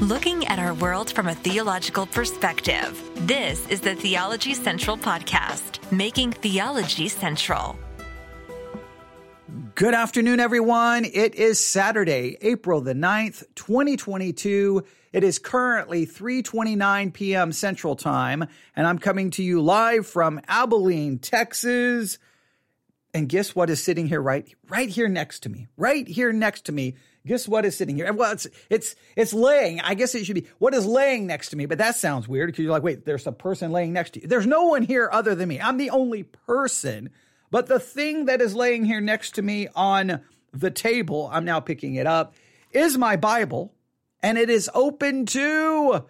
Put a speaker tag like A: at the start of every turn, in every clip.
A: looking at our world from a theological perspective. This is the Theology Central Podcast, making theology central.
B: Good afternoon, everyone. It is Saturday, April the 9th, 2022. It is currently 3:29 p.m. Central Time, and I'm coming to you live from Abilene, Texas. And guess what is sitting here right right here next to me? Right here next to me. Guess what is sitting here? Well, it's it's it's laying. I guess it should be what is laying next to me, but that sounds weird because you're like, wait, there's a person laying next to you. There's no one here other than me. I'm the only person. But the thing that is laying here next to me on the table, I'm now picking it up, is my Bible and it is open to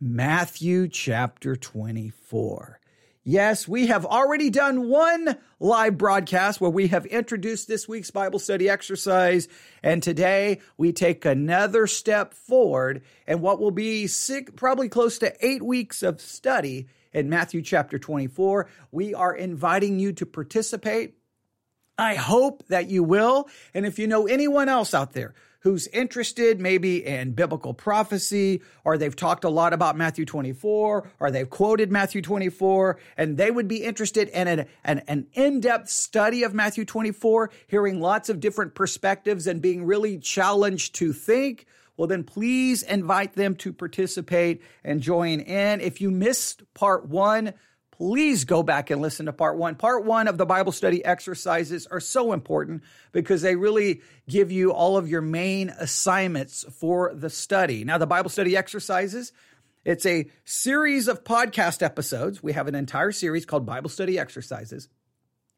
B: Matthew chapter 24. Yes, we have already done one live broadcast where we have introduced this week's Bible study exercise. And today we take another step forward and what will be six, probably close to eight weeks of study in Matthew chapter 24. We are inviting you to participate. I hope that you will. And if you know anyone else out there who's interested maybe in biblical prophecy, or they've talked a lot about Matthew 24, or they've quoted Matthew 24, and they would be interested in an, an, an in depth study of Matthew 24, hearing lots of different perspectives and being really challenged to think. Well, then please invite them to participate and join in. If you missed part one, please go back and listen to part one. Part one of the Bible study exercises are so important because they really give you all of your main assignments for the study. Now, the Bible study exercises, it's a series of podcast episodes. We have an entire series called Bible study exercises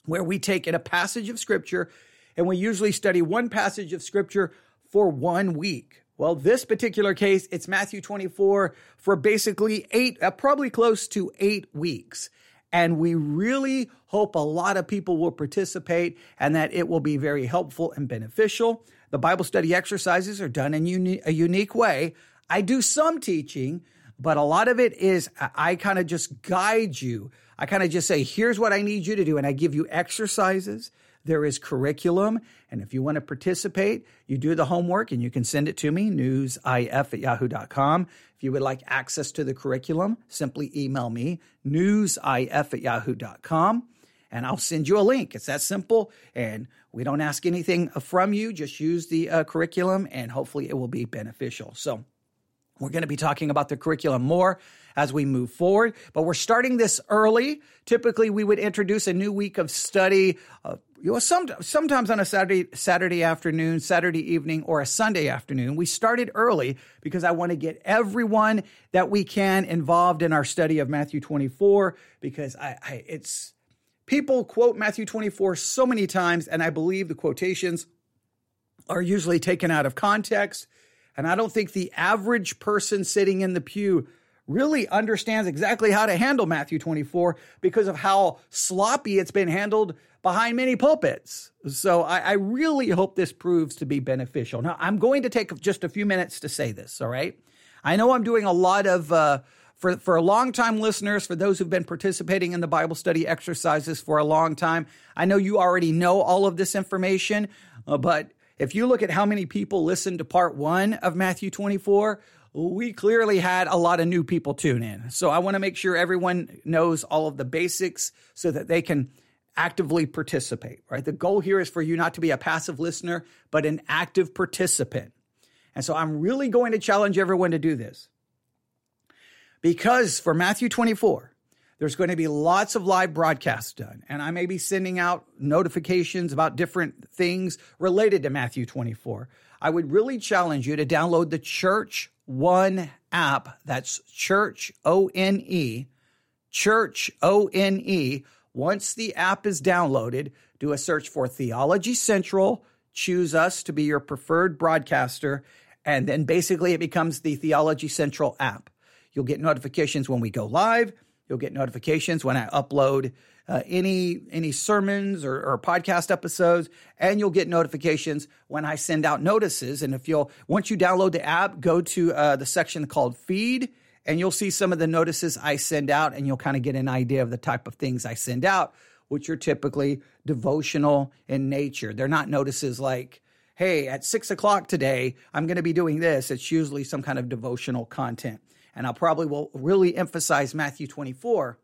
B: where we take in a passage of scripture and we usually study one passage of scripture for one week. Well, this particular case, it's Matthew 24 for basically eight, uh, probably close to eight weeks. And we really hope a lot of people will participate and that it will be very helpful and beneficial. The Bible study exercises are done in uni- a unique way. I do some teaching, but a lot of it is I kind of just guide you. I kind of just say, here's what I need you to do. And I give you exercises there is curriculum. And if you want to participate, you do the homework and you can send it to me, newsif at yahoo.com. If you would like access to the curriculum, simply email me, newsif at yahoo.com, and I'll send you a link. It's that simple. And we don't ask anything from you. Just use the uh, curriculum and hopefully it will be beneficial. So we're going to be talking about the curriculum more as we move forward, but we're starting this early. Typically, we would introduce a new week of study, uh, you know, some, sometimes on a Saturday, Saturday afternoon, Saturday evening, or a Sunday afternoon. We started early because I want to get everyone that we can involved in our study of Matthew 24 because I, I it's people quote Matthew 24 so many times, and I believe the quotations are usually taken out of context. And I don't think the average person sitting in the pew really understands exactly how to handle Matthew 24 because of how sloppy it's been handled behind many pulpits. So I, I, really hope this proves to be beneficial. Now, I'm going to take just a few minutes to say this, all right? I know I'm doing a lot of, uh, for, for long-time listeners, for those who've been participating in the Bible study exercises for a long time, I know you already know all of this information, uh, but if you look at how many people listened to part one of Matthew 24, we clearly had a lot of new people tune in. So I want to make sure everyone knows all of the basics so that they can actively participate, right? The goal here is for you not to be a passive listener, but an active participant. And so I'm really going to challenge everyone to do this. Because for Matthew 24, there's going to be lots of live broadcasts done, and I may be sending out notifications about different things related to Matthew 24. I would really challenge you to download the Church One app. That's Church O N E, Church O N E. Once the app is downloaded, do a search for Theology Central, choose us to be your preferred broadcaster, and then basically it becomes the Theology Central app. You'll get notifications when we go live. You'll get notifications when I upload uh, any any sermons or, or, podcast episodes, and you'll get notifications when I send out notices. And if you'll once you download the app, go to uh, the section called Feed, and you'll see some of the notices I send out, and you'll kind of get an idea of the type of things I send out, which are typically devotional in nature. They're not notices like hey, at six o'clock today, I'm going to be doing this, it's usually some kind of devotional content. And I'll probably will really emphasize Matthew 24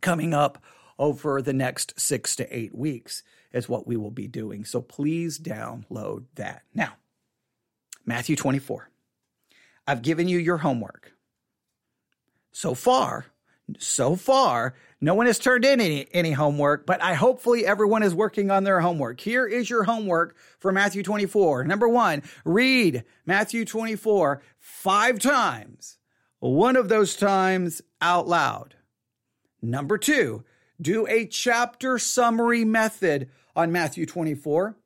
B: coming up over the next six to eight weeks is what we will be doing. So please download that. Now, Matthew 24. I've given you your homework. So far, so far, no one has turned in any, any homework, but I hopefully everyone is working on their homework. Here is your homework for Matthew 24. Number one, read Matthew 24 five times, one of those times out loud. Number two, do a chapter summary method on Matthew 24.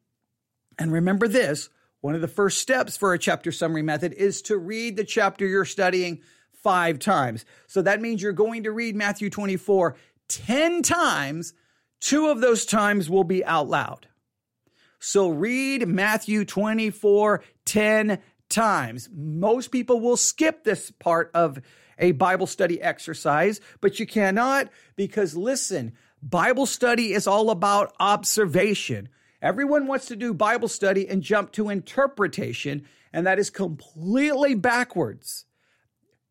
B: And remember this one of the first steps for a chapter summary method is to read the chapter you're studying five times. So that means you're going to read Matthew 24 10 times. Two of those times will be out loud. So read Matthew 24 10 times. Most people will skip this part of a Bible study exercise, but you cannot because listen, Bible study is all about observation. Everyone wants to do Bible study and jump to interpretation, and that is completely backwards.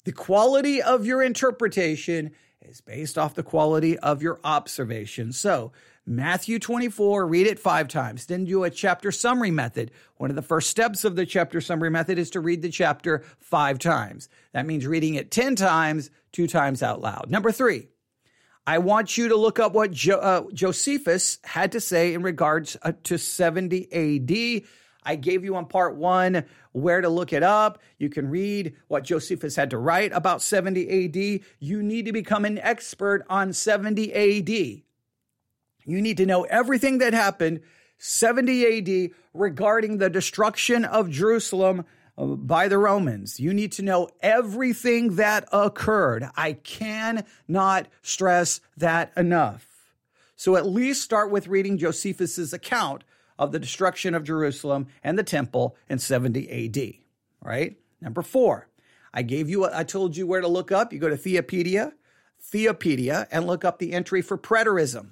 B: The quality of your interpretation is based off the quality of your observation. So, Matthew 24, read it five times. Then do a chapter summary method. One of the first steps of the chapter summary method is to read the chapter five times. That means reading it 10 times, two times out loud. Number three, I want you to look up what jo- uh, Josephus had to say in regards uh, to 70 AD. I gave you on part one where to look it up. You can read what Josephus had to write about 70 AD. You need to become an expert on 70 AD. You need to know everything that happened 70 AD regarding the destruction of Jerusalem by the Romans. You need to know everything that occurred. I cannot stress that enough. So at least start with reading Josephus's account of the destruction of Jerusalem and the temple in 70 AD, right? Number 4. I gave you I told you where to look up. You go to Theopedia, Theopedia and look up the entry for preterism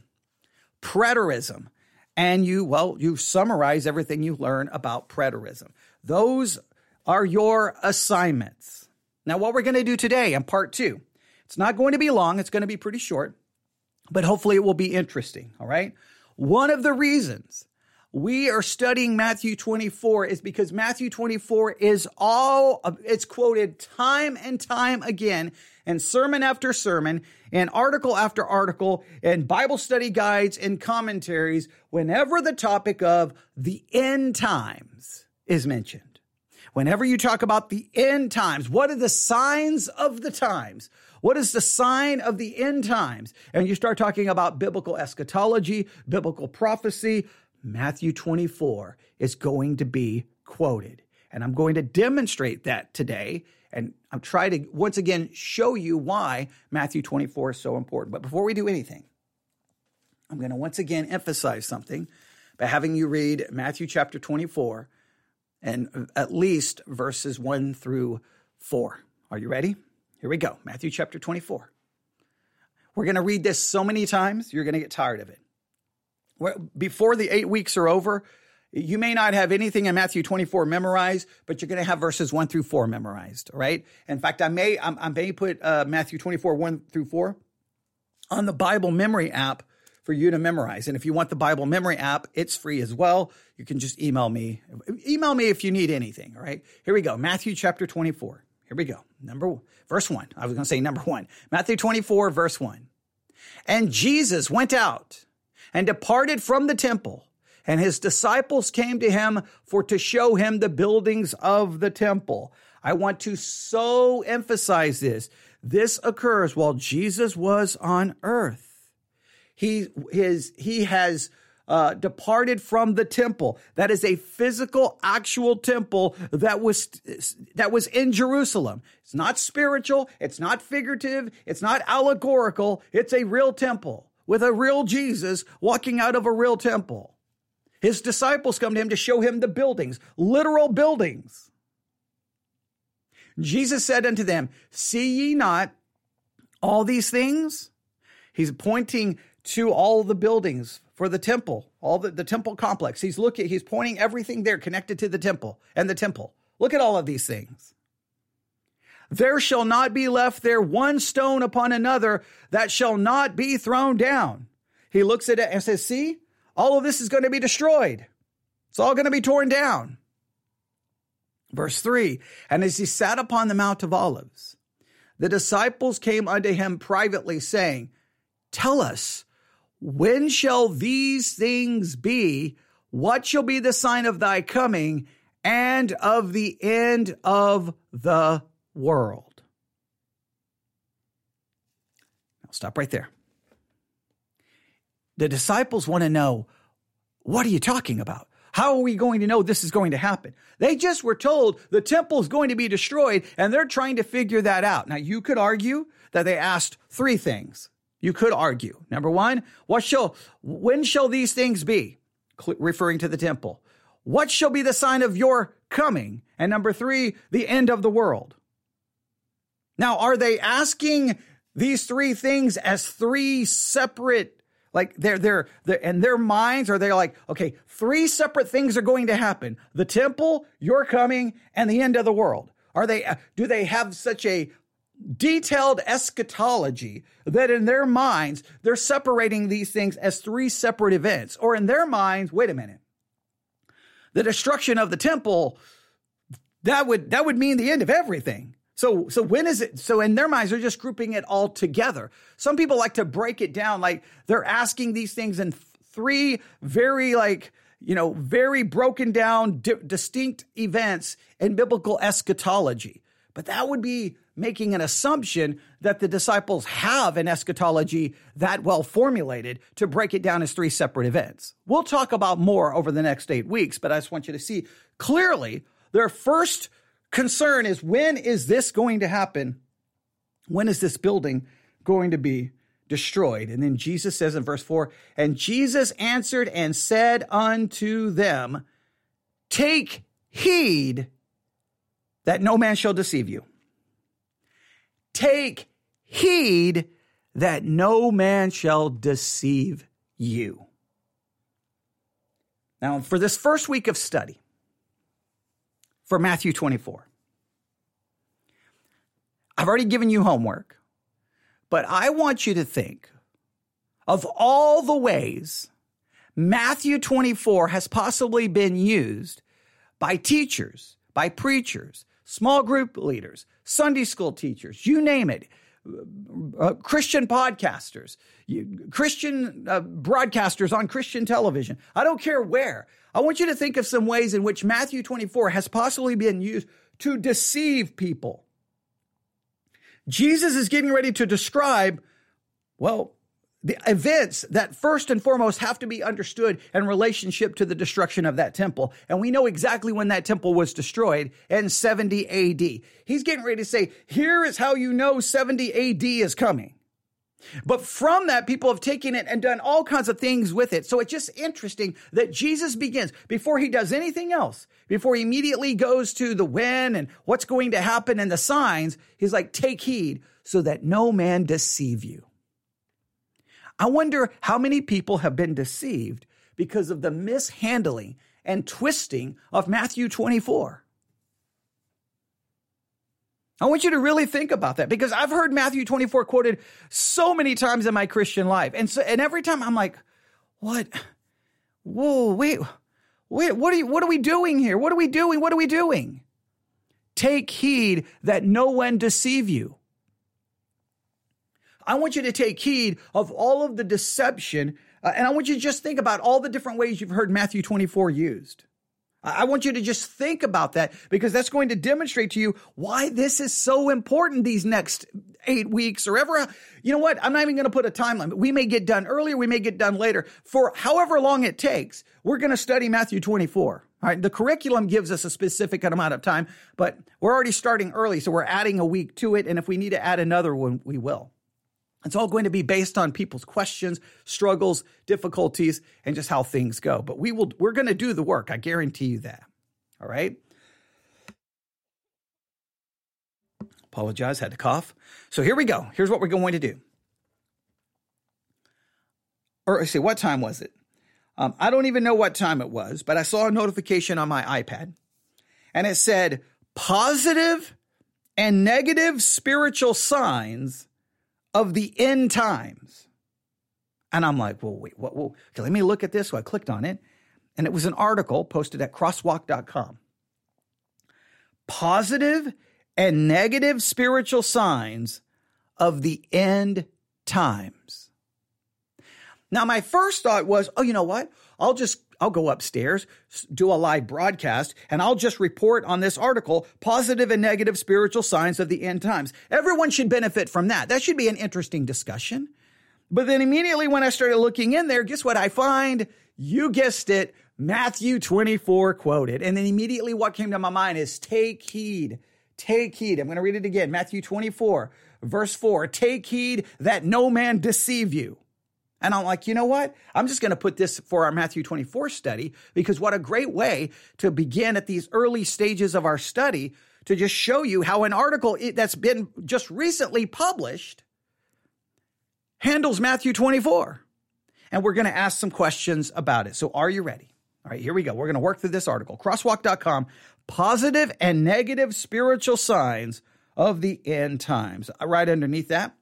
B: preterism. And you, well, you summarize everything you learn about preterism. Those are your assignments. Now, what we're going to do today in part two, it's not going to be long, it's going to be pretty short, but hopefully it will be interesting. All right. One of the reasons we are studying Matthew 24 is because Matthew 24 is all, it's quoted time and time again and sermon after sermon and article after article and Bible study guides and commentaries whenever the topic of the end times is mentioned. Whenever you talk about the end times, what are the signs of the times? What is the sign of the end times? And you start talking about biblical eschatology, biblical prophecy, Matthew 24 is going to be quoted. And I'm going to demonstrate that today. And I'm trying to once again show you why Matthew 24 is so important. But before we do anything, I'm going to once again emphasize something by having you read Matthew chapter 24 and at least verses 1 through 4. Are you ready? Here we go. Matthew chapter 24. We're going to read this so many times, you're going to get tired of it before the eight weeks are over, you may not have anything in Matthew 24 memorized, but you're going to have verses one through four memorized. Right? In fact, I may I may put uh, Matthew 24 one through four on the Bible memory app for you to memorize. And if you want the Bible memory app, it's free as well. You can just email me. Email me if you need anything. All right. Here we go. Matthew chapter 24. Here we go. Number verse one. I was going to say number one. Matthew 24 verse one. And Jesus went out and departed from the temple. And his disciples came to him for to show him the buildings of the temple. I want to so emphasize this. This occurs while Jesus was on earth. He, his, he has uh, departed from the temple. That is a physical, actual temple that was that was in Jerusalem. It's not spiritual. It's not figurative. It's not allegorical. It's a real temple with a real Jesus walking out of a real temple. His disciples come to him to show him the buildings, literal buildings. Jesus said unto them, See ye not all these things? He's pointing to all the buildings for the temple, all the, the temple complex. He's looking, he's pointing everything there connected to the temple and the temple. Look at all of these things. There shall not be left there one stone upon another that shall not be thrown down. He looks at it and says, See, all of this is going to be destroyed. It's all going to be torn down. Verse 3 And as he sat upon the Mount of Olives, the disciples came unto him privately, saying, Tell us, when shall these things be? What shall be the sign of thy coming and of the end of the world? I'll stop right there. The disciples want to know, what are you talking about? How are we going to know this is going to happen? They just were told the temple is going to be destroyed and they're trying to figure that out. Now, you could argue that they asked three things. You could argue. Number one, what shall, when shall these things be? referring to the temple. What shall be the sign of your coming? And number three, the end of the world. Now, are they asking these three things as three separate like they're, they're, they're, in their minds are they like, okay, three separate things are going to happen. The temple, your coming, and the end of the world. Are they, uh, do they have such a detailed eschatology that in their minds, they're separating these things as three separate events? Or in their minds, wait a minute, the destruction of the temple, that would, that would mean the end of everything. So, so when is it? So in their minds, they're just grouping it all together. Some people like to break it down, like they're asking these things in three very like, you know, very broken down, di- distinct events in biblical eschatology. But that would be making an assumption that the disciples have an eschatology that well formulated to break it down as three separate events. We'll talk about more over the next eight weeks, but I just want you to see clearly their first concern is when is this going to happen? When is this building going to be destroyed? And then Jesus says in verse 4 And Jesus answered and said unto them, Take heed that no man shall deceive you. Take heed that no man shall deceive you. Now, for this first week of study, for Matthew 24. I've already given you homework, but I want you to think of all the ways Matthew 24 has possibly been used by teachers, by preachers, small group leaders, Sunday school teachers, you name it, uh, Christian podcasters, Christian uh, broadcasters on Christian television. I don't care where. I want you to think of some ways in which Matthew 24 has possibly been used to deceive people. Jesus is getting ready to describe, well, the events that first and foremost have to be understood in relationship to the destruction of that temple. And we know exactly when that temple was destroyed in 70 AD. He's getting ready to say, here is how you know 70 AD is coming. But from that, people have taken it and done all kinds of things with it. So it's just interesting that Jesus begins before he does anything else, before he immediately goes to the when and what's going to happen and the signs. He's like, take heed so that no man deceive you. I wonder how many people have been deceived because of the mishandling and twisting of Matthew 24. I want you to really think about that because I've heard Matthew 24 quoted so many times in my Christian life. And so, and every time I'm like, what? Whoa, wait, wait, what are you, what are we doing here? What are we doing? What are we doing? Take heed that no one deceive you. I want you to take heed of all of the deception. Uh, and I want you to just think about all the different ways you've heard Matthew 24 used. I want you to just think about that because that's going to demonstrate to you why this is so important these next eight weeks or ever. You know what? I'm not even going to put a time limit. We may get done earlier. We may get done later. For however long it takes, we're going to study Matthew 24. All right. The curriculum gives us a specific amount of time, but we're already starting early. So we're adding a week to it. And if we need to add another one, we will. It's all going to be based on people's questions, struggles, difficulties, and just how things go. But we will we're going to do the work. I guarantee you that. All right? Apologize, had to cough. So here we go. Here's what we're going to do. Or see, what time was it? Um, I don't even know what time it was, but I saw a notification on my iPad and it said positive and negative spiritual signs of the end times. And I'm like, well, wait, what? Okay, let me look at this. So I clicked on it, and it was an article posted at crosswalk.com. Positive and negative spiritual signs of the end times. Now, my first thought was, oh, you know what? I'll just I'll go upstairs, do a live broadcast, and I'll just report on this article positive and negative spiritual signs of the end times. Everyone should benefit from that. That should be an interesting discussion. But then immediately when I started looking in there, guess what I find? You guessed it, Matthew 24 quoted. And then immediately what came to my mind is take heed. Take heed. I'm going to read it again. Matthew 24, verse 4. Take heed that no man deceive you. And I'm like, you know what? I'm just going to put this for our Matthew 24 study because what a great way to begin at these early stages of our study to just show you how an article that's been just recently published handles Matthew 24. And we're going to ask some questions about it. So are you ready? All right, here we go. We're going to work through this article. Crosswalk.com, positive and negative spiritual signs of the end times. Right underneath that,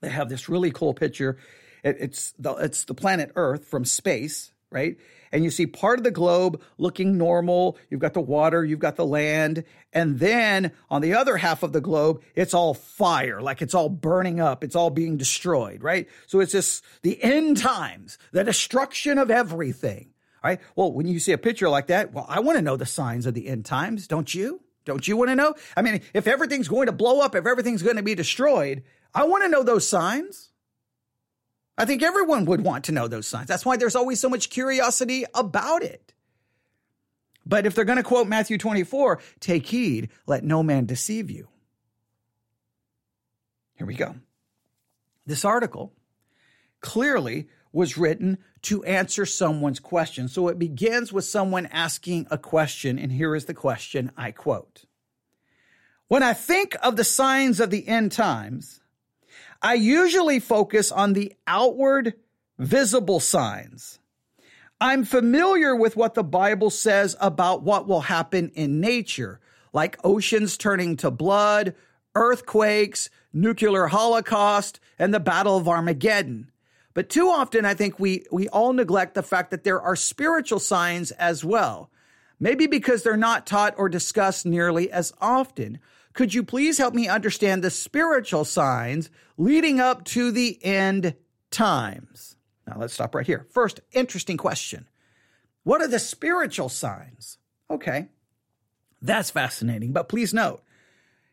B: they have this really cool picture it, it's the it's the planet Earth from space, right? And you see part of the globe looking normal. You've got the water, you've got the land, and then on the other half of the globe, it's all fire, like it's all burning up, it's all being destroyed, right? So it's just the end times, the destruction of everything. Right? Well, when you see a picture like that, well, I want to know the signs of the end times, don't you? Don't you want to know? I mean, if everything's going to blow up, if everything's going to be destroyed, I want to know those signs. I think everyone would want to know those signs. That's why there's always so much curiosity about it. But if they're going to quote Matthew 24, take heed, let no man deceive you. Here we go. This article clearly was written to answer someone's question. So it begins with someone asking a question, and here is the question I quote When I think of the signs of the end times, I usually focus on the outward visible signs. I'm familiar with what the Bible says about what will happen in nature, like oceans turning to blood, earthquakes, nuclear holocaust, and the Battle of Armageddon. But too often, I think we, we all neglect the fact that there are spiritual signs as well. Maybe because they're not taught or discussed nearly as often. Could you please help me understand the spiritual signs leading up to the end times? Now let's stop right here. First, interesting question. What are the spiritual signs? Okay, that's fascinating. But please note,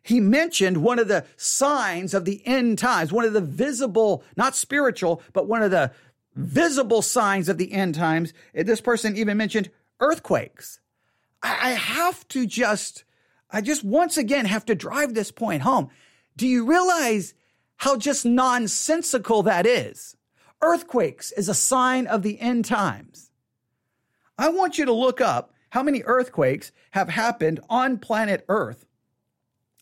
B: he mentioned one of the signs of the end times, one of the visible, not spiritual, but one of the visible signs of the end times. This person even mentioned earthquakes. I have to just I just once again have to drive this point home. Do you realize how just nonsensical that is? Earthquakes is a sign of the end times. I want you to look up how many earthquakes have happened on planet Earth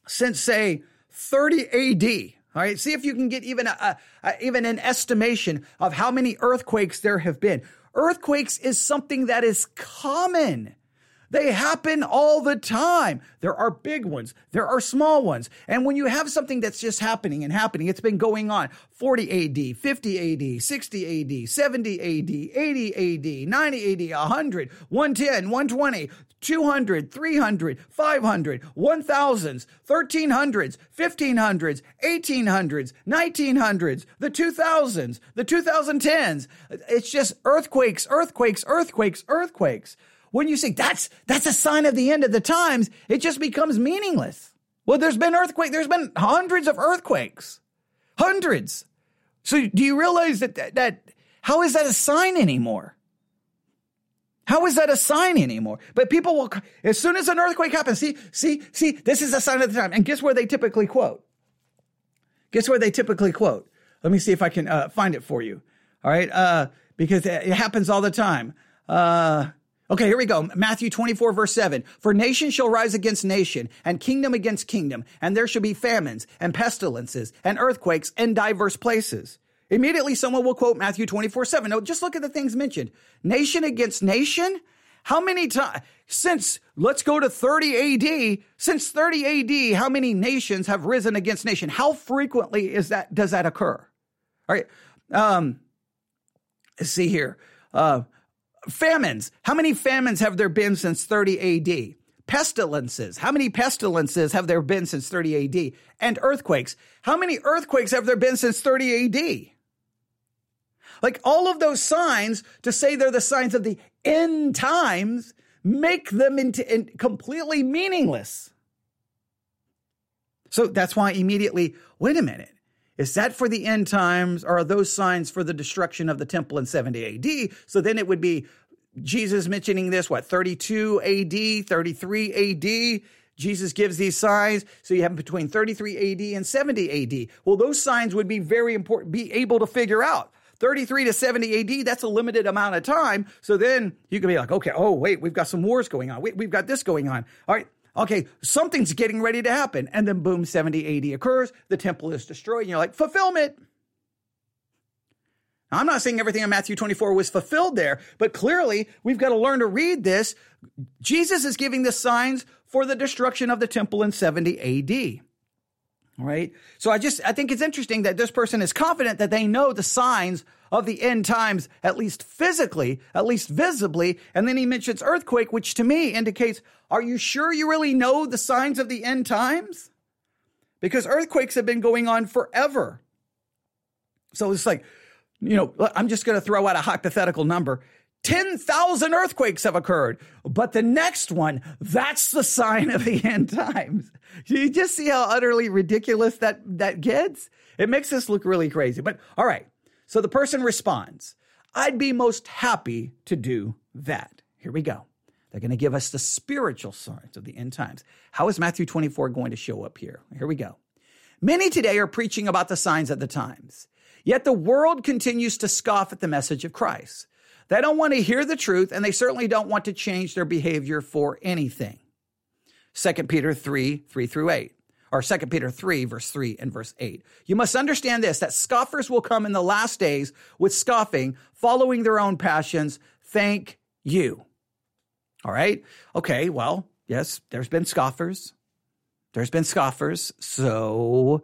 B: since, say, 30 AD. All right, see if you can get even a, a, even an estimation of how many earthquakes there have been. Earthquakes is something that is common. They happen all the time. There are big ones, there are small ones. And when you have something that's just happening and happening, it's been going on 40 AD, 50 AD, 60 AD, 70 AD, 80 AD, 90 AD, 100, 110, 120, 200, 300, 500, 1000s, 1300s, 1500s, 1800s, 1900s, the 2000s, the 2010s. It's just earthquakes, earthquakes, earthquakes, earthquakes. When you say that's that's a sign of the end of the times, it just becomes meaningless. Well, there's been earthquake. There's been hundreds of earthquakes, hundreds. So do you realize that that, that how is that a sign anymore? How is that a sign anymore? But people will, as soon as an earthquake happens, see, see, see, this is a sign of the time. And guess where they typically quote? Guess where they typically quote? Let me see if I can uh, find it for you. All right, uh, because it happens all the time. Uh, Okay, here we go. Matthew 24, verse 7. For nation shall rise against nation, and kingdom against kingdom, and there shall be famines, and pestilences, and earthquakes in diverse places. Immediately, someone will quote Matthew 24 7. No, just look at the things mentioned nation against nation. How many times since let's go to 30 AD, since 30 AD, how many nations have risen against nation? How frequently is that does that occur? All right. Um, let's see here. Uh, famines. How many famines have there been since 30 AD? Pestilences. How many pestilences have there been since 30 AD? And earthquakes. How many earthquakes have there been since 30 AD? Like all of those signs to say they're the signs of the end times make them into in, completely meaningless. So that's why immediately, wait a minute. Is that for the end times or are those signs for the destruction of the temple in 70 AD? So then it would be Jesus mentioning this, what, 32 AD, 33 AD? Jesus gives these signs. So you have between 33 AD and 70 AD. Well, those signs would be very important, be able to figure out. 33 to 70 AD, that's a limited amount of time. So then you can be like, okay, oh, wait, we've got some wars going on. Wait, we've got this going on. All right, okay, something's getting ready to happen. And then boom, 70 AD occurs, the temple is destroyed, and you're like, fulfillment. Now, I'm not saying everything in Matthew 24 was fulfilled there, but clearly we've got to learn to read this. Jesus is giving the signs for the destruction of the temple in 70 AD. Right? So I just, I think it's interesting that this person is confident that they know the signs of the end times, at least physically, at least visibly. And then he mentions earthquake, which to me indicates, are you sure you really know the signs of the end times? Because earthquakes have been going on forever. So it's like, you know, I'm just going to throw out a hypothetical number. 10,000 earthquakes have occurred. But the next one, that's the sign of the end times. You just see how utterly ridiculous that, that gets? It makes us look really crazy. But all right. So the person responds, I'd be most happy to do that. Here we go. They're going to give us the spiritual signs of the end times. How is Matthew 24 going to show up here? Here we go. Many today are preaching about the signs of the times. Yet the world continues to scoff at the message of Christ. They don't want to hear the truth, and they certainly don't want to change their behavior for anything. 2 Peter 3 3 through 8, or 2 Peter 3, verse 3 and verse 8. You must understand this that scoffers will come in the last days with scoffing, following their own passions. Thank you. All right. Okay. Well, yes, there's been scoffers. There's been scoffers. So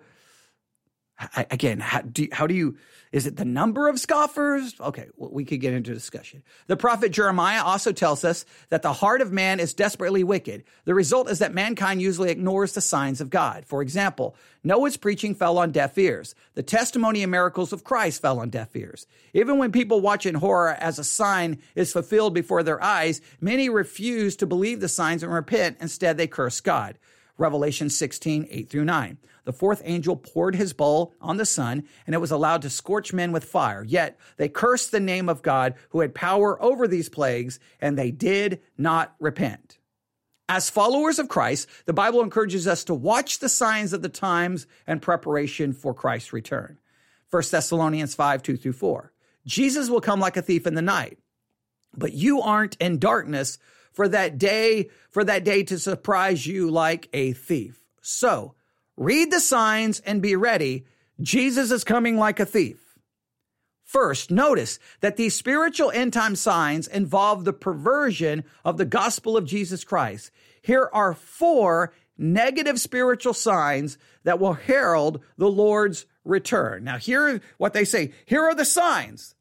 B: again, how do, you, how do you, is it the number of scoffers? Okay, well, we could get into discussion. The prophet Jeremiah also tells us that the heart of man is desperately wicked. The result is that mankind usually ignores the signs of God. For example, Noah's preaching fell on deaf ears. The testimony and miracles of Christ fell on deaf ears. Even when people watch in horror as a sign is fulfilled before their eyes, many refuse to believe the signs and repent. Instead, they curse God. Revelation 16, 8 through 9. The fourth angel poured his bowl on the sun, and it was allowed to scorch men with fire. Yet they cursed the name of God who had power over these plagues, and they did not repent. As followers of Christ, the Bible encourages us to watch the signs of the times and preparation for Christ's return. 1 Thessalonians 5, 2 through 4. Jesus will come like a thief in the night, but you aren't in darkness for that day, for that day to surprise you like a thief. So read the signs and be ready. Jesus is coming like a thief. First, notice that these spiritual end time signs involve the perversion of the gospel of Jesus Christ. Here are four negative spiritual signs that will herald the Lord's return. Now, here what they say. Here are the signs.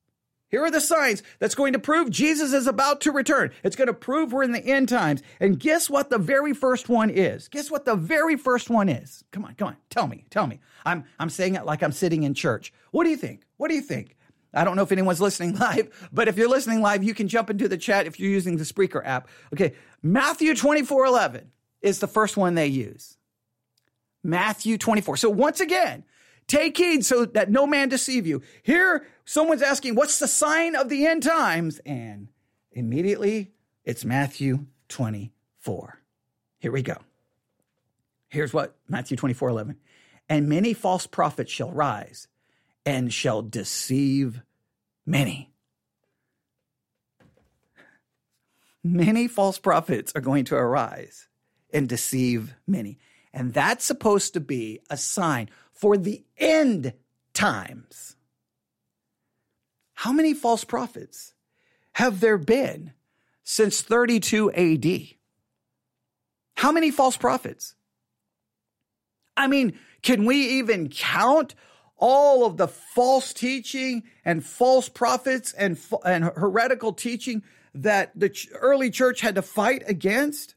B: Here are the signs that's going to prove Jesus is about to return. It's going to prove we're in the end times. And guess what the very first one is? Guess what the very first one is? Come on, come on. Tell me, tell me. I'm, I'm saying it like I'm sitting in church. What do you think? What do you think? I don't know if anyone's listening live, but if you're listening live, you can jump into the chat if you're using the Spreaker app. Okay. Matthew 24 11 is the first one they use. Matthew 24. So once again, Take heed so that no man deceive you. Here, someone's asking, What's the sign of the end times? And immediately it's Matthew 24. Here we go. Here's what Matthew 24 11. And many false prophets shall rise and shall deceive many. Many false prophets are going to arise and deceive many. And that's supposed to be a sign for the end times. How many false prophets have there been since 32 AD? How many false prophets? I mean, can we even count all of the false teaching and false prophets and, and heretical teaching that the early church had to fight against?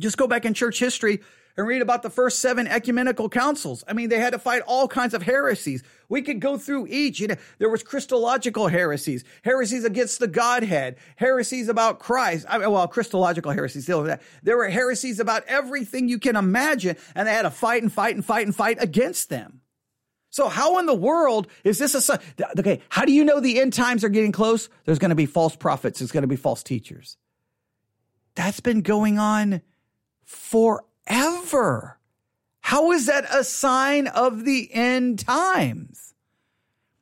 B: Just go back in church history and read about the first seven ecumenical councils. I mean, they had to fight all kinds of heresies. We could go through each. You know, there was Christological heresies, heresies against the Godhead, heresies about Christ. I mean, well, Christological heresies. There were heresies about everything you can imagine, and they had to fight and fight and fight and fight against them. So how in the world is this a okay? How do you know the end times are getting close? There's going to be false prophets. There's going to be false teachers. That's been going on forever. How is that a sign of the end times?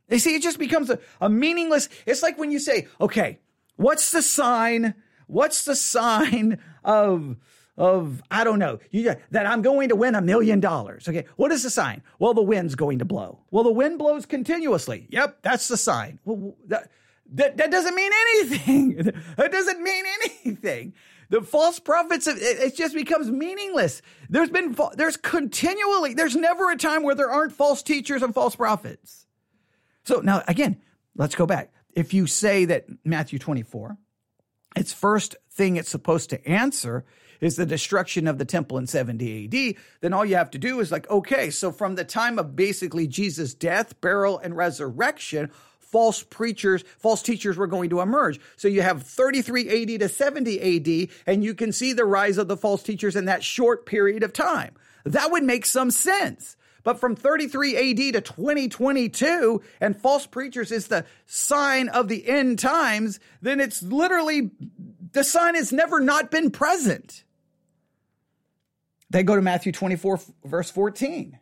B: You see, it just becomes a, a meaningless. It's like when you say, okay, what's the sign? What's the sign of of I don't know you, that I'm going to win a million dollars. Okay, what is the sign? Well, the wind's going to blow. Well, the wind blows continuously. Yep, that's the sign. Well, that that, that doesn't mean anything. that doesn't mean anything. The false prophets, it, it just becomes meaningless. There's been, there's continually, there's never a time where there aren't false teachers and false prophets. So now again, let's go back. If you say that Matthew 24, its first thing it's supposed to answer is the destruction of the temple in 70 AD, then all you have to do is like, okay, so from the time of basically Jesus' death, burial, and resurrection, false preachers, false teachers were going to emerge. So you have 33 AD to 70 AD, and you can see the rise of the false teachers in that short period of time. That would make some sense. But from 33 AD to 2022, and false preachers is the sign of the end times, then it's literally the sign has never not been present. They go to Matthew 24, verse 14.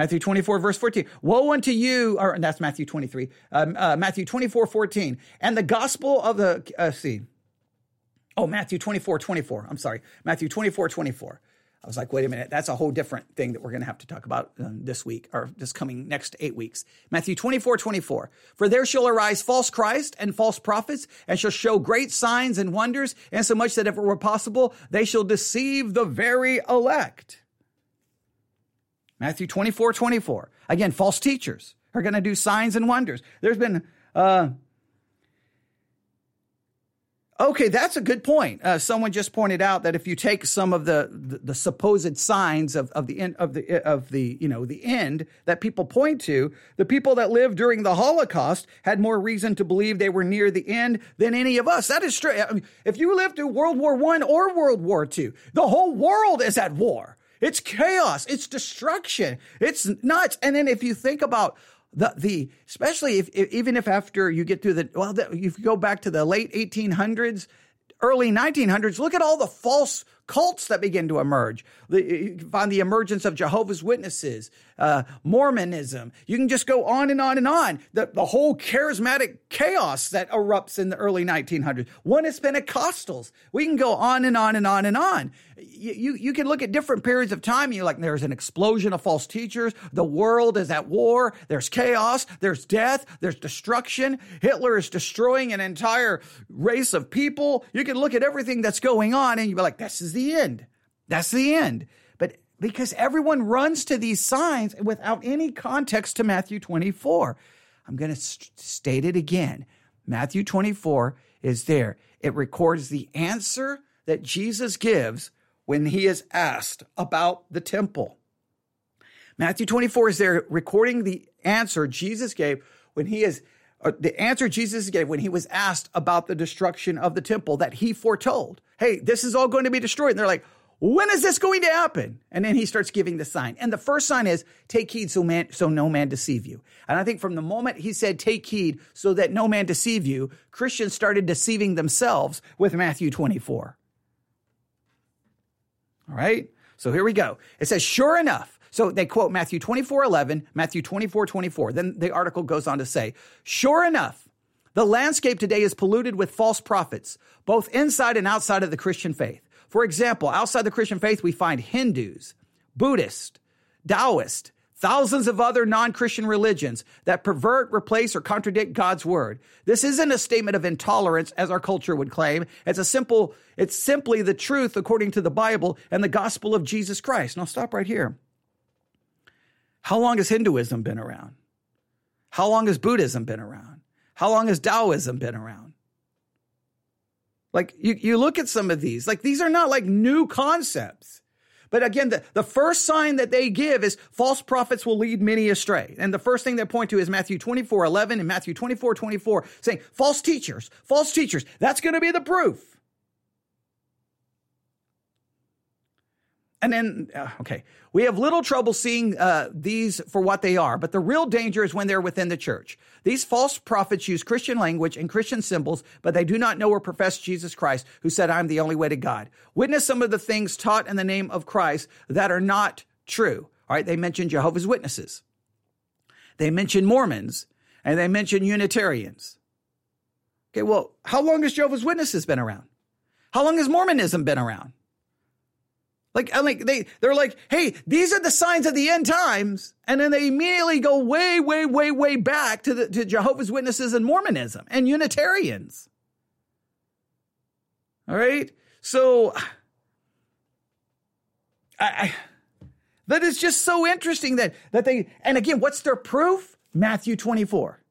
B: Matthew 24, verse 14. Woe unto you, or that's Matthew 23, um, uh, Matthew 24, 14. And the gospel of the, uh, see, oh, Matthew 24, 24. I'm sorry. Matthew 24, 24. I was like, wait a minute, that's a whole different thing that we're going to have to talk about um, this week or this coming next eight weeks. Matthew 24, 24. For there shall arise false Christ and false prophets and shall show great signs and wonders, and so much that if it were possible, they shall deceive the very elect. Matthew 24, 24. Again, false teachers are going to do signs and wonders. There's been, uh, Okay, that's a good point. Uh, someone just pointed out that if you take some of the, the, the, supposed signs of, of the end of the of the you know the end that people point to, the people that lived during the Holocaust had more reason to believe they were near the end than any of us. That is straight. I mean, if you lived through World War One or World War Two, the whole world is at war. It's chaos. It's destruction. It's nuts. And then if you think about the the especially if, if, even if after you get through the well the, if you go back to the late 1800s early 1900s look at all the false cults that begin to emerge. You find the emergence of Jehovah's Witnesses, uh, Mormonism. You can just go on and on and on. The, the whole charismatic chaos that erupts in the early 1900s. One is Pentecostals. We can go on and on and on and on. You, you, you can look at different periods of time. You like, there's an explosion of false teachers. The world is at war. There's chaos. There's death. There's destruction. Hitler is destroying an entire race of people. You can look at everything that's going on and you'd be like, this is the the end. That's the end. But because everyone runs to these signs without any context to Matthew 24. I'm going to st- state it again. Matthew 24 is there. It records the answer that Jesus gives when he is asked about the temple. Matthew 24 is there recording the answer Jesus gave when he is uh, the answer Jesus gave when he was asked about the destruction of the temple that he foretold. Hey, this is all going to be destroyed. And they're like, when is this going to happen? And then he starts giving the sign. And the first sign is take heed so man, so no man deceive you. And I think from the moment he said take heed so that no man deceive you, Christians started deceiving themselves with Matthew 24. All right. So here we go. It says, sure enough, so they quote Matthew 24, 11, Matthew 24, 24. Then the article goes on to say, sure enough, the landscape today is polluted with false prophets, both inside and outside of the Christian faith. For example, outside the Christian faith, we find Hindus, Buddhists, Taoists, thousands of other non Christian religions that pervert, replace, or contradict God's word. This isn't a statement of intolerance, as our culture would claim. It's a simple, it's simply the truth according to the Bible and the gospel of Jesus Christ. Now, stop right here. How long has Hinduism been around? How long has Buddhism been around? How long has Taoism been around? Like you, you look at some of these, like these are not like new concepts. But again, the, the first sign that they give is false prophets will lead many astray. And the first thing they point to is Matthew 24, 11 and Matthew 24, 24, saying false teachers, false teachers. That's going to be the proof. And then, uh, okay, we have little trouble seeing uh, these for what they are, but the real danger is when they're within the church. These false prophets use Christian language and Christian symbols, but they do not know or profess Jesus Christ, who said, I'm the only way to God. Witness some of the things taught in the name of Christ that are not true. All right, they mention Jehovah's Witnesses, they mention Mormons, and they mention Unitarians. Okay, well, how long has Jehovah's Witnesses been around? How long has Mormonism been around? Like, like they, they're like, hey, these are the signs of the end times. And then they immediately go way, way, way, way back to the, to Jehovah's Witnesses and Mormonism and Unitarians. All right. So I, I that is just so interesting that, that they, and again, what's their proof? Matthew 24.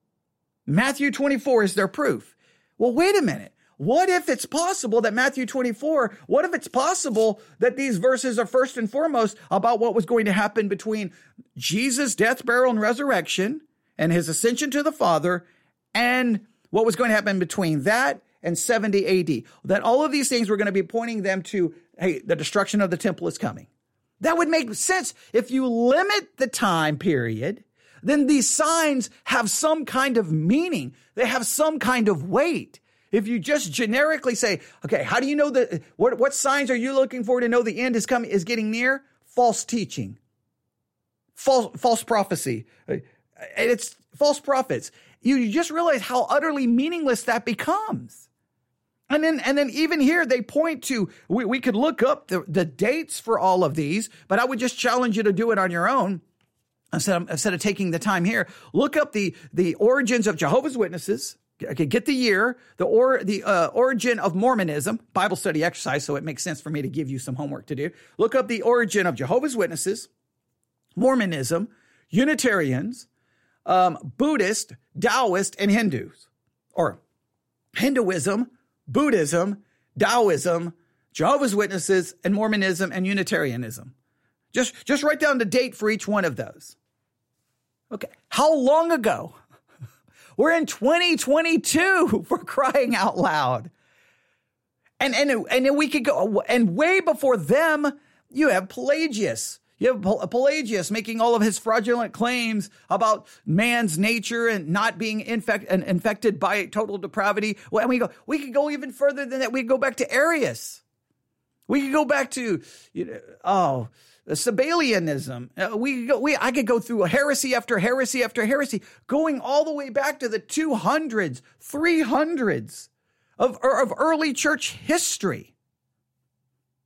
B: Matthew 24 is their proof. Well, wait a minute. What if it's possible that Matthew 24, what if it's possible that these verses are first and foremost about what was going to happen between Jesus' death, burial, and resurrection and his ascension to the Father and what was going to happen between that and 70 AD? That all of these things were going to be pointing them to, hey, the destruction of the temple is coming. That would make sense if you limit the time period then these signs have some kind of meaning. They have some kind of weight. If you just generically say, okay, how do you know that? What, what signs are you looking for to know the end is coming, is getting near? False teaching, false, false prophecy. Uh, and it's false prophets. You, you just realize how utterly meaningless that becomes. And then, and then even here, they point to, we, we could look up the, the dates for all of these, but I would just challenge you to do it on your own. Instead of, instead of taking the time here, look up the, the origins of Jehovah's Witnesses, Okay, get the year, the or the uh, origin of Mormonism, Bible study exercise, so it makes sense for me to give you some homework to do. Look up the origin of Jehovah's Witnesses, Mormonism, Unitarians, um, Buddhist, Taoist, and Hindus, or Hinduism, Buddhism, Taoism, Jehovah's Witnesses, and Mormonism and Unitarianism. Just just write down the date for each one of those. Okay, how long ago? We're in 2022 for crying out loud. And, and, and we could go, and way before them, you have Pelagius. You have Pelagius making all of his fraudulent claims about man's nature and not being infect, infected by total depravity. Well, and we go, we could go even further than that. We could go back to Arius. We could go back to, you know, oh, Sabellianism. Uh, we, go, we I could go through heresy after heresy after heresy, going all the way back to the 200s, 300s of, of early church history.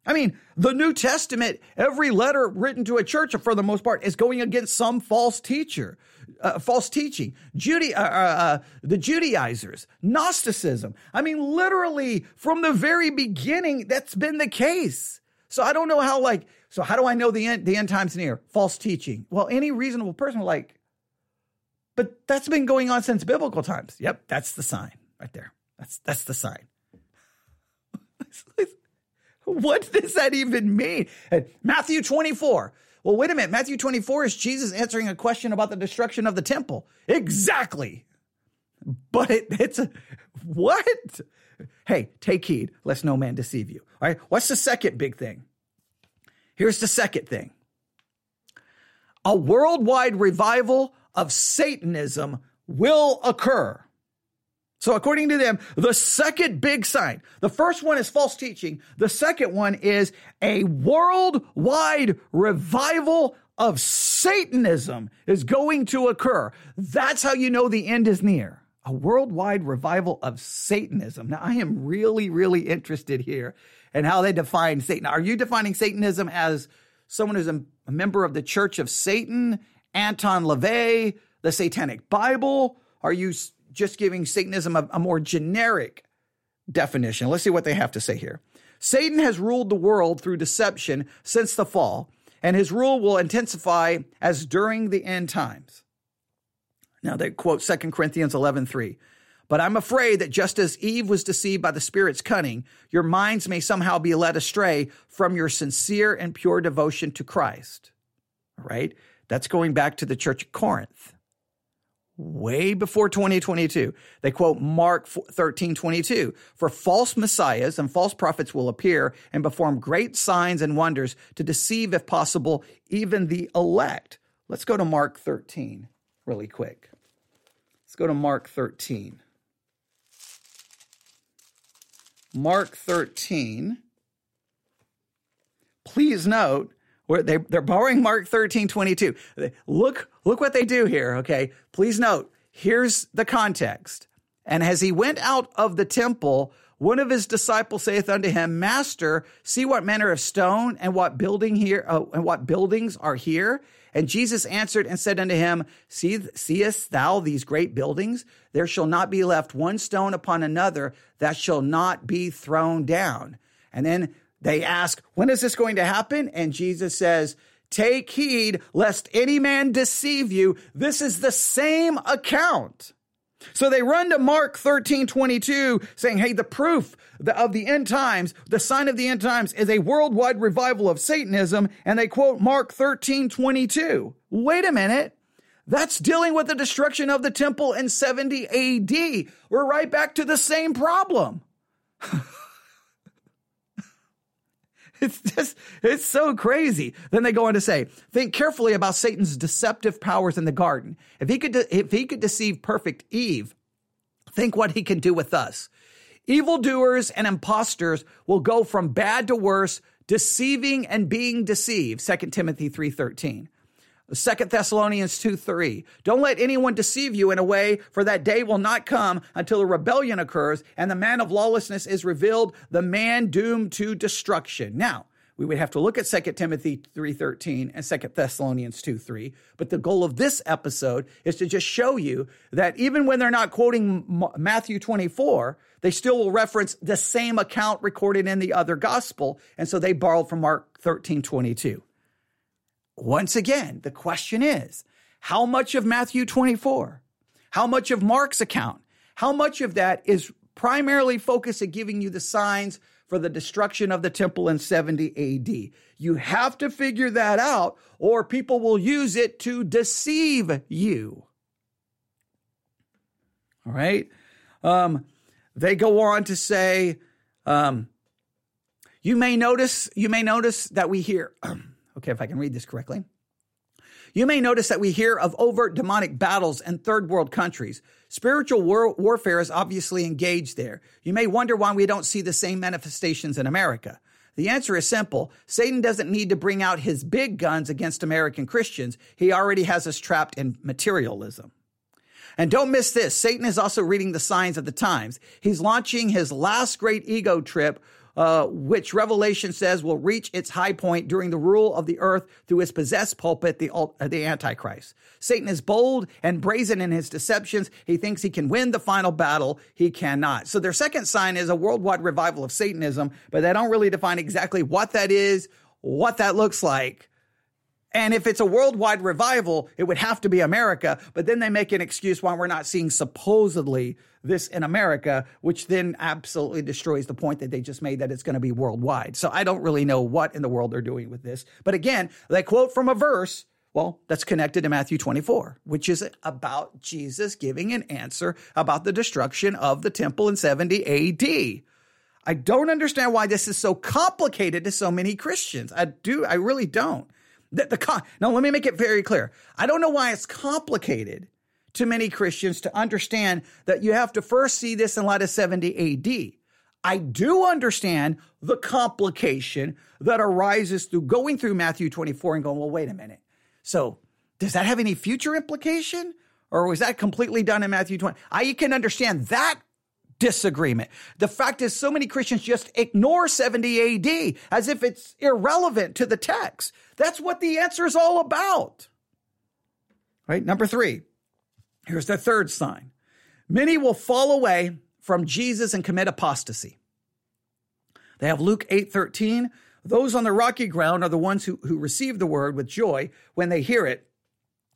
B: I mean, the New Testament, every letter written to a church, for the most part, is going against some false teacher, uh, false teaching. Judy, uh, uh, uh the Judaizers, Gnosticism. I mean, literally from the very beginning, that's been the case. So I don't know how, like, so how do I know the end, the end time's near? False teaching. Well, any reasonable person like, but that's been going on since biblical times. Yep, that's the sign right there. That's that's the sign. what does that even mean? Matthew 24. Well, wait a minute. Matthew 24 is Jesus answering a question about the destruction of the temple. Exactly. But it, it's a, what? Hey, take heed, lest no man deceive you. All right. What's the second big thing? Here's the second thing a worldwide revival of Satanism will occur. So, according to them, the second big sign, the first one is false teaching. The second one is a worldwide revival of Satanism is going to occur. That's how you know the end is near. A worldwide revival of Satanism. Now, I am really, really interested here and how they define Satan. Are you defining Satanism as someone who's a, member of the Church of Satan Anton LaVey, the Satanic Bible? Are you just giving Satanism a, a more generic definition? Let's see what they have to say here. Satan has ruled the world through deception since the fall, and his rule will intensify as during the end times. Now they quote 2 Corinthians 11 3. But I'm afraid that just as Eve was deceived by the Spirit's cunning, your minds may somehow be led astray from your sincere and pure devotion to Christ. All right? That's going back to the church of Corinth. Way before 2022. They quote Mark 13, 22. For false messiahs and false prophets will appear and perform great signs and wonders to deceive, if possible, even the elect. Let's go to Mark 13 really quick. Let's go to Mark 13. Mark 13. Please note, they, they're borrowing Mark 13, 22. Look, look what they do here, okay? Please note, here's the context. And as he went out of the temple, one of his disciples saith unto him, Master, see what manner of stone and what building here uh, and what buildings are here. And Jesus answered and said unto him, See, seest thou these great buildings? There shall not be left one stone upon another that shall not be thrown down. And then they ask, When is this going to happen? And Jesus says, Take heed lest any man deceive you. This is the same account. So they run to Mark 13, 22, saying, Hey, the proof of the end times, the sign of the end times is a worldwide revival of Satanism. And they quote Mark 13, 22. Wait a minute. That's dealing with the destruction of the temple in 70 AD. We're right back to the same problem. It's just, it's so crazy. Then they go on to say, think carefully about Satan's deceptive powers in the garden. If he could, if he could deceive perfect Eve, think what he can do with us. Evildoers and impostors will go from bad to worse, deceiving and being deceived. 2 Timothy 3.13. 2 Thessalonians 2 3. Don't let anyone deceive you in a way, for that day will not come until a rebellion occurs and the man of lawlessness is revealed, the man doomed to destruction. Now, we would have to look at 2 Timothy 3:13 and 2 Thessalonians 2 3. But the goal of this episode is to just show you that even when they're not quoting Matthew 24, they still will reference the same account recorded in the other gospel. And so they borrowed from Mark 13 22. Once again, the question is how much of Matthew 24, how much of Mark's account, how much of that is primarily focused at giving you the signs for the destruction of the temple in 70 AD? You have to figure that out, or people will use it to deceive you. All right. Um, they go on to say, um, you may notice, you may notice that we hear. Okay, if I can read this correctly. You may notice that we hear of overt demonic battles in third world countries. Spiritual war- warfare is obviously engaged there. You may wonder why we don't see the same manifestations in America. The answer is simple. Satan doesn't need to bring out his big guns against American Christians. He already has us trapped in materialism. And don't miss this. Satan is also reading the signs of the times. He's launching his last great ego trip uh, which Revelation says will reach its high point during the rule of the earth through his possessed pulpit, the, uh, the Antichrist. Satan is bold and brazen in his deceptions. He thinks he can win the final battle. He cannot. So their second sign is a worldwide revival of Satanism, but they don't really define exactly what that is, what that looks like. And if it's a worldwide revival, it would have to be America. But then they make an excuse why we're not seeing supposedly this in America, which then absolutely destroys the point that they just made that it's going to be worldwide. So I don't really know what in the world they're doing with this. But again, they quote from a verse. Well, that's connected to Matthew 24, which is about Jesus giving an answer about the destruction of the temple in 70 AD. I don't understand why this is so complicated to so many Christians. I do, I really don't. The, the con- now, let me make it very clear. I don't know why it's complicated to many Christians to understand that you have to first see this in light of 70 AD. I do understand the complication that arises through going through Matthew 24 and going, well, wait a minute. So, does that have any future implication? Or was that completely done in Matthew 20? I can understand that disagreement. The fact is, so many Christians just ignore 70 AD as if it's irrelevant to the text. That's what the answer is all about. Right? Number three, here's the third sign. Many will fall away from Jesus and commit apostasy. They have Luke 8 13. Those on the rocky ground are the ones who, who receive the word with joy when they hear it,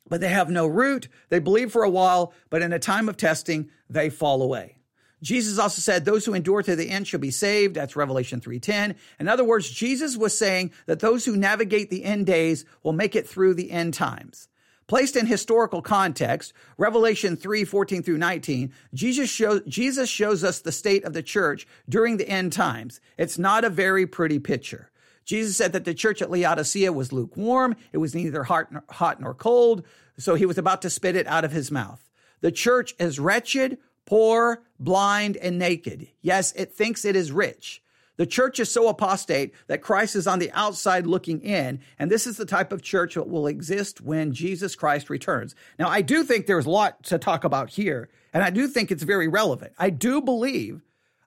B: but they have no root. They believe for a while, but in a time of testing, they fall away. Jesus also said, those who endure to the end shall be saved. That's Revelation 3.10. In other words, Jesus was saying that those who navigate the end days will make it through the end times. Placed in historical context, Revelation 3, 14 through 19, Jesus, show, Jesus shows us the state of the church during the end times. It's not a very pretty picture. Jesus said that the church at Laodicea was lukewarm. It was neither hot nor, hot nor cold. So he was about to spit it out of his mouth. The church is wretched, poor, blind, and naked. Yes, it thinks it is rich. The church is so apostate that Christ is on the outside looking in, and this is the type of church that will exist when Jesus Christ returns. Now, I do think there's a lot to talk about here, and I do think it's very relevant. I do believe,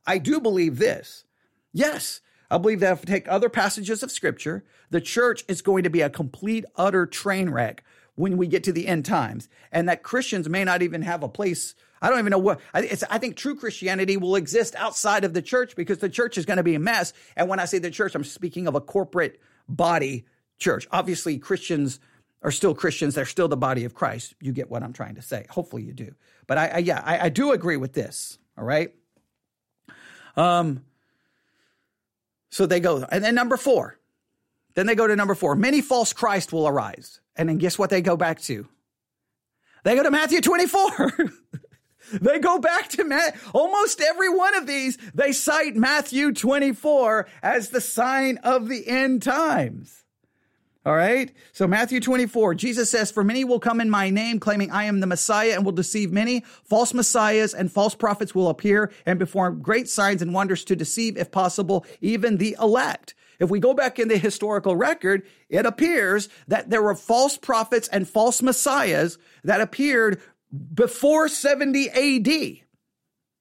B: I do believe this. Yes, I believe that if we take other passages of scripture, the church is going to be a complete, utter train wreck when we get to the end times, and that Christians may not even have a place I don't even know what, I think true Christianity will exist outside of the church because the church is going to be a mess. And when I say the church, I'm speaking of a corporate body church. Obviously, Christians are still Christians. They're still the body of Christ. You get what I'm trying to say. Hopefully you do. But I, I yeah, I, I do agree with this. All right. Um, so they go, and then number four, then they go to number four. Many false Christ will arise. And then guess what they go back to? They go to Matthew 24. They go back to Matt. Almost every one of these, they cite Matthew 24 as the sign of the end times. All right. So Matthew 24, Jesus says, for many will come in my name claiming I am the Messiah and will deceive many. False messiahs and false prophets will appear and perform great signs and wonders to deceive, if possible, even the elect. If we go back in the historical record, it appears that there were false prophets and false messiahs that appeared before 70 AD.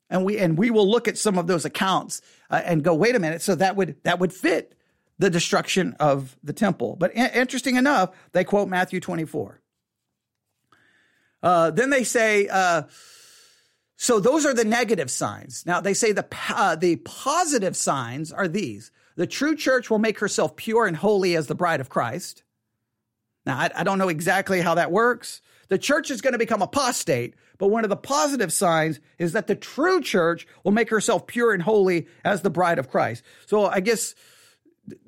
B: And we and we will look at some of those accounts uh, and go, wait a minute. So that would that would fit the destruction of the temple. But interesting enough, they quote Matthew 24. Uh, then they say, uh, so those are the negative signs. Now they say the uh, the positive signs are these: the true church will make herself pure and holy as the bride of Christ. Now I, I don't know exactly how that works. The church is going to become apostate, but one of the positive signs is that the true church will make herself pure and holy as the bride of Christ. So I guess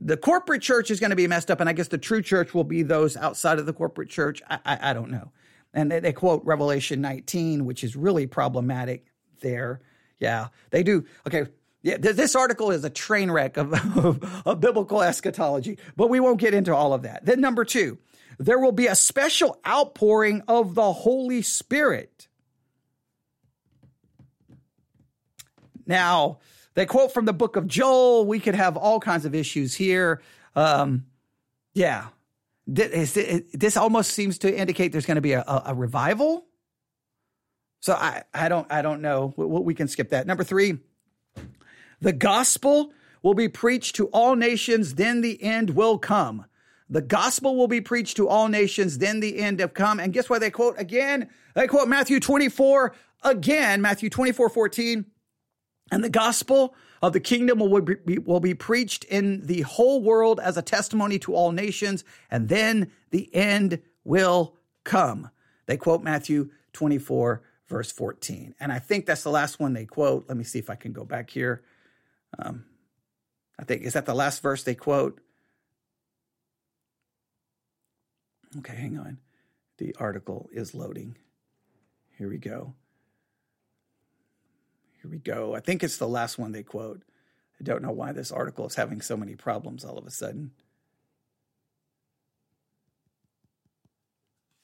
B: the corporate church is going to be messed up, and I guess the true church will be those outside of the corporate church. I, I, I don't know. And they, they quote Revelation 19, which is really problematic there. Yeah, they do. Okay, yeah, this article is a train wreck of, of, of, biblical eschatology, but we won't get into all of that. Then, number two, there will be a special outpouring of the Holy Spirit. Now, they quote from the book of Joel. We could have all kinds of issues here. Um, yeah. This almost seems to indicate there's going to be a, a revival. So I, I don't I don't know. We can skip that. Number three, the gospel will be preached to all nations. Then the end will come. The gospel will be preached to all nations, then the end have come. And guess what they quote again? They quote Matthew 24 again, Matthew 24, 14. And the gospel of the kingdom will be, will be preached in the whole world as a testimony to all nations, and then the end will come. They quote Matthew 24, verse 14. And I think that's the last one they quote. Let me see if I can go back here. Um, I think, is that the last verse they quote? Okay, hang on. The article is loading. Here we go. Here we go. I think it's the last one they quote. I don't know why this article is having so many problems all of a sudden.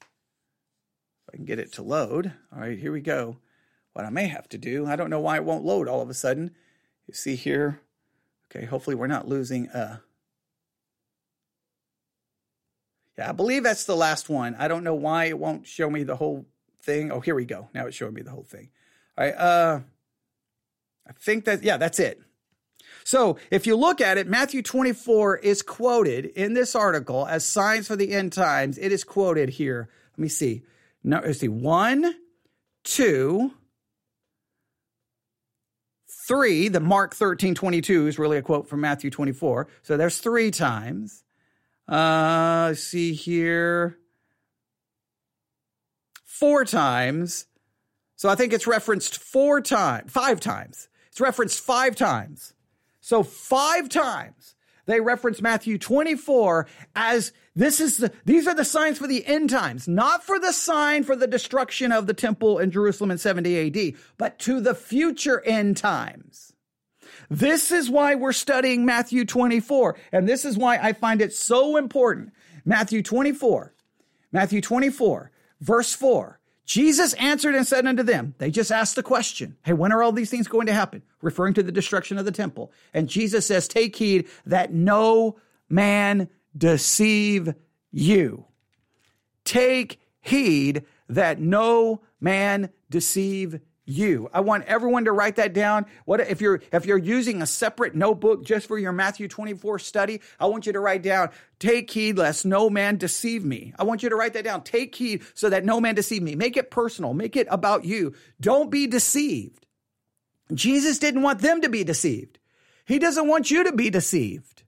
B: If I can get it to load. All right, here we go. What I may have to do, I don't know why it won't load all of a sudden. You see here. Okay, hopefully we're not losing uh Yeah, I believe that's the last one. I don't know why it won't show me the whole thing. Oh, here we go. Now it's showing me the whole thing. All right. Uh, I think that, yeah, that's it. So if you look at it, Matthew 24 is quoted in this article as signs for the end times. It is quoted here. Let me see. No, let's see. One, two, three. The Mark 13, 22 is really a quote from Matthew 24. So there's three times. Uh, see here. Four times. So I think it's referenced four times, five times. It's referenced five times. So five times they reference Matthew 24 as this is the, these are the signs for the end times, not for the sign for the destruction of the temple in Jerusalem in 70 AD, but to the future end times. This is why we're studying Matthew 24. And this is why I find it so important. Matthew 24, Matthew 24, verse 4. Jesus answered and said unto them, they just asked the question, Hey, when are all these things going to happen? Referring to the destruction of the temple. And Jesus says, Take heed that no man deceive you. Take heed that no man deceive you. I want everyone to write that down. What if you're if you're using a separate notebook just for your Matthew 24 study, I want you to write down, take heed lest no man deceive me. I want you to write that down. Take heed so that no man deceive me. Make it personal. Make it about you. Don't be deceived. Jesus didn't want them to be deceived. He doesn't want you to be deceived.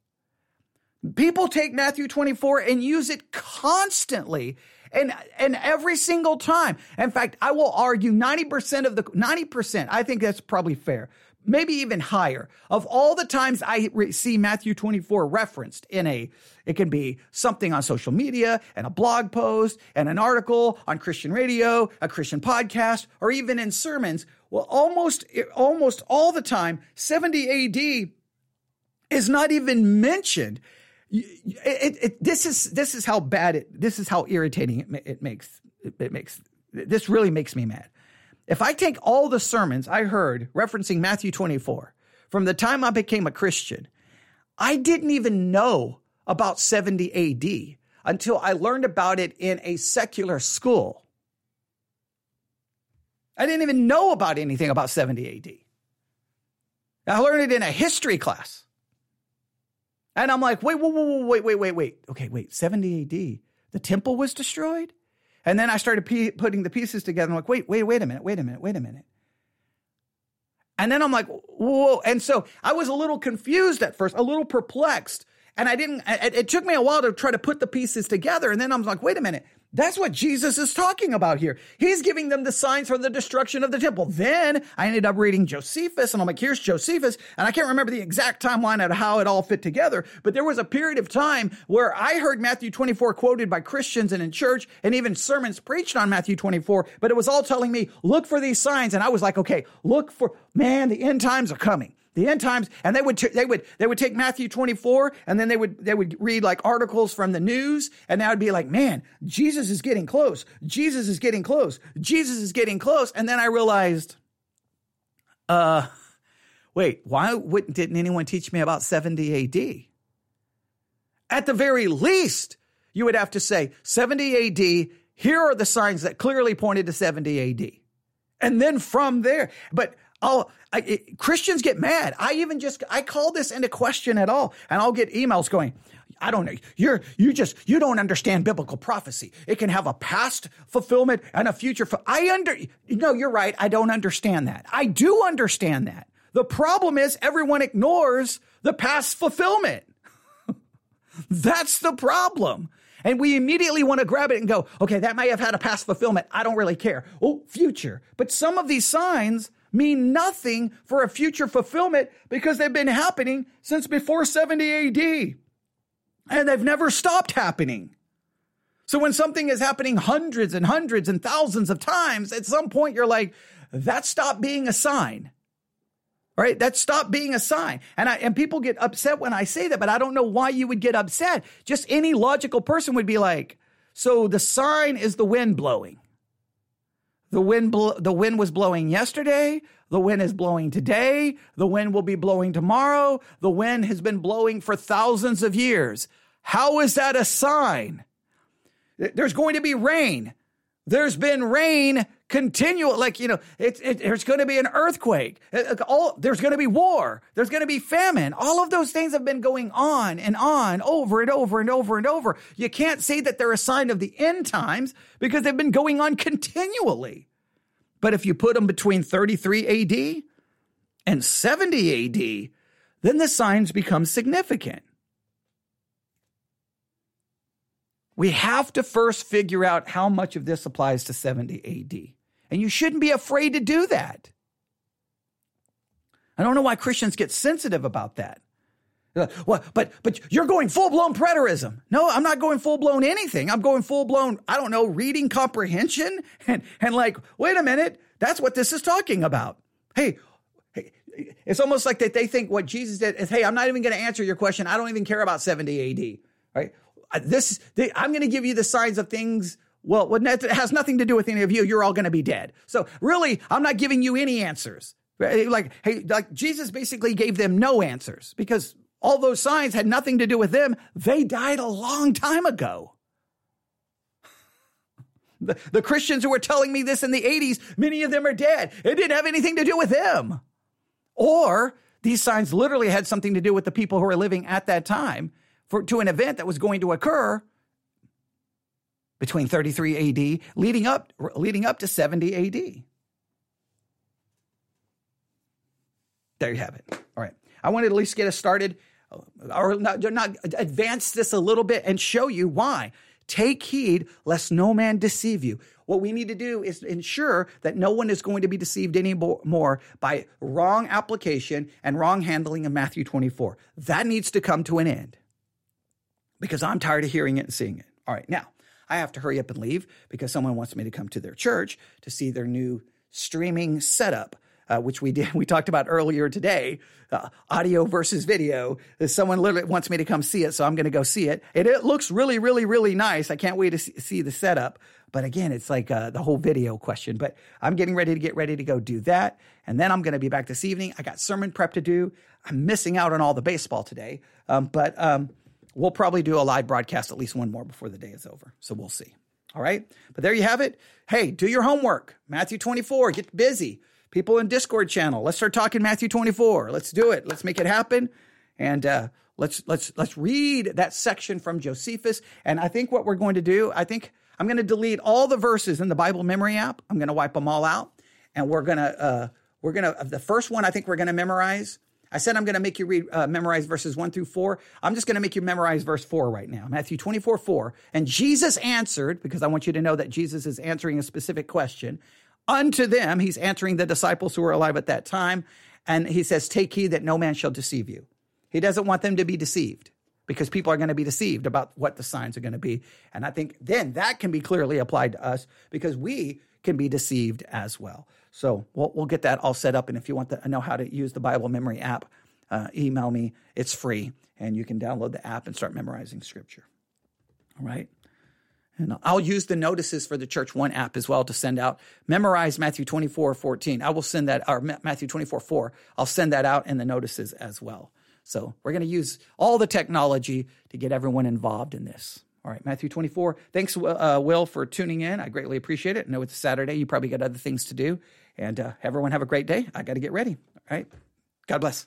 B: People take Matthew 24 and use it constantly and and every single time. In fact, I will argue 90% of the 90%, I think that's probably fair. Maybe even higher. Of all the times I re- see Matthew 24 referenced in a it can be something on social media and a blog post and an article on Christian radio, a Christian podcast, or even in sermons. Well, almost almost all the time 70 AD is not even mentioned it, it, this is this is how bad it this is how irritating it, it makes it, makes this really makes me mad. If I take all the sermons I heard referencing Matthew 24 from the time I became a Christian, I didn't even know about 70 AD until I learned about it in a secular school. I didn't even know about anything about 70 AD. I learned it in a history class. And I'm like, wait, wait, wait, wait, wait, wait, wait. Okay, wait, 70 AD, the temple was destroyed? And then I started p- putting the pieces together. I'm like, wait, wait, wait a minute, wait a minute, wait a minute. And then I'm like, whoa. And so I was a little confused at first, a little perplexed. And I didn't, it, it took me a while to try to put the pieces together. And then I'm like, wait a minute, that's what Jesus is talking about here. He's giving them the signs for the destruction of the temple. Then I ended up reading Josephus, and I'm like, here's Josephus. And I can't remember the exact timeline of how it all fit together, but there was a period of time where I heard Matthew 24 quoted by Christians and in church, and even sermons preached on Matthew 24, but it was all telling me, look for these signs. And I was like, okay, look for, man, the end times are coming the end times and they would t- they would they would take Matthew 24 and then they would they would read like articles from the news and that would be like man Jesus is getting close. Jesus is getting close. Jesus is getting close. And then I realized uh wait why wouldn't didn't anyone teach me about 70 AD at the very least you would have to say 70 AD here are the signs that clearly pointed to 70 AD and then from there but Oh, I, it, Christians get mad. I even just I call this into question at all, and I'll get emails going. I don't know. You're you just you don't understand biblical prophecy. It can have a past fulfillment and a future. Fu- I under no, you're right. I don't understand that. I do understand that. The problem is everyone ignores the past fulfillment. That's the problem. And we immediately want to grab it and go, okay, that may have had a past fulfillment. I don't really care. Oh, future. But some of these signs mean nothing for a future fulfillment because they've been happening since before 70 AD. And they've never stopped happening. So when something is happening hundreds and hundreds and thousands of times, at some point you're like, that stopped being a sign. Right? That stopped being a sign. And I, and people get upset when I say that, but I don't know why you would get upset. Just any logical person would be like, so the sign is the wind blowing. The wind, bl- the wind was blowing yesterday. The wind is blowing today. The wind will be blowing tomorrow. The wind has been blowing for thousands of years. How is that a sign? There's going to be rain. There's been rain continual, like, you know, it's it, there's going to be an earthquake. Uh, uh, all, there's going to be war. There's going to be famine. All of those things have been going on and on over and over and over and over. You can't say that they're a sign of the end times because they've been going on continually. But if you put them between 33 AD and 70 AD, then the signs become significant. We have to first figure out how much of this applies to 70 AD. And you shouldn't be afraid to do that. I don't know why Christians get sensitive about that. Well, but but you're going full blown preterism. No, I'm not going full blown anything. I'm going full blown. I don't know reading comprehension and and like wait a minute, that's what this is talking about. Hey, hey it's almost like that they think what Jesus did is hey, I'm not even going to answer your question. I don't even care about 70 AD. Right? This I'm going to give you the signs of things well, it has nothing to do with any of you. You're all going to be dead. So really, I'm not giving you any answers. Like, hey, like Jesus basically gave them no answers because all those signs had nothing to do with them. They died a long time ago. The, the Christians who were telling me this in the 80s, many of them are dead. It didn't have anything to do with them. Or these signs literally had something to do with the people who were living at that time for, to an event that was going to occur between 33 AD leading up leading up to 70 AD. There you have it. All right. I wanted to at least get us started uh, or not, not advance this a little bit and show you why. Take heed lest no man deceive you. What we need to do is ensure that no one is going to be deceived anymore by wrong application and wrong handling of Matthew 24. That needs to come to an end because I'm tired of hearing it and seeing it. All right, now I have to hurry up and leave because someone wants me to come to their church to see their new streaming setup. Uh, which we did, we talked about earlier today, uh, audio versus video. Someone literally wants me to come see it, so I'm going to go see it. it. It looks really, really, really nice. I can't wait to see, see the setup. But again, it's like uh, the whole video question. But I'm getting ready to get ready to go do that, and then I'm going to be back this evening. I got sermon prep to do. I'm missing out on all the baseball today, um, but um, we'll probably do a live broadcast at least one more before the day is over. So we'll see. All right. But there you have it. Hey, do your homework. Matthew 24, get busy. People in Discord channel, let's start talking Matthew 24. Let's do it. Let's make it happen. And uh, let's let's let's read that section from Josephus. And I think what we're going to do, I think I'm going to delete all the verses in the Bible memory app. I'm going to wipe them all out, and we're gonna uh, we're gonna the first one I think we're going to memorize I said I'm going to make you read, uh, memorize verses one through four. I'm just going to make you memorize verse four right now. Matthew 24, 4. And Jesus answered, because I want you to know that Jesus is answering a specific question. Unto them, he's answering the disciples who were alive at that time. And he says, Take heed that no man shall deceive you. He doesn't want them to be deceived because people are going to be deceived about what the signs are going to be. And I think then that can be clearly applied to us because we can be deceived as well. So we'll, we'll get that all set up. And if you want to know how to use the Bible memory app, uh, email me. It's free, and you can download the app and start memorizing scripture. All right. And I'll use the notices for the Church One app as well to send out. Memorize Matthew 24, 14. I will send that, or Matthew 24, 4. I'll send that out in the notices as well. So we're going to use all the technology to get everyone involved in this. All right, Matthew 24. Thanks, uh, Will, for tuning in. I greatly appreciate it. I know it's Saturday. You probably got other things to do. And uh, everyone have a great day. I got to get ready. All right. God bless.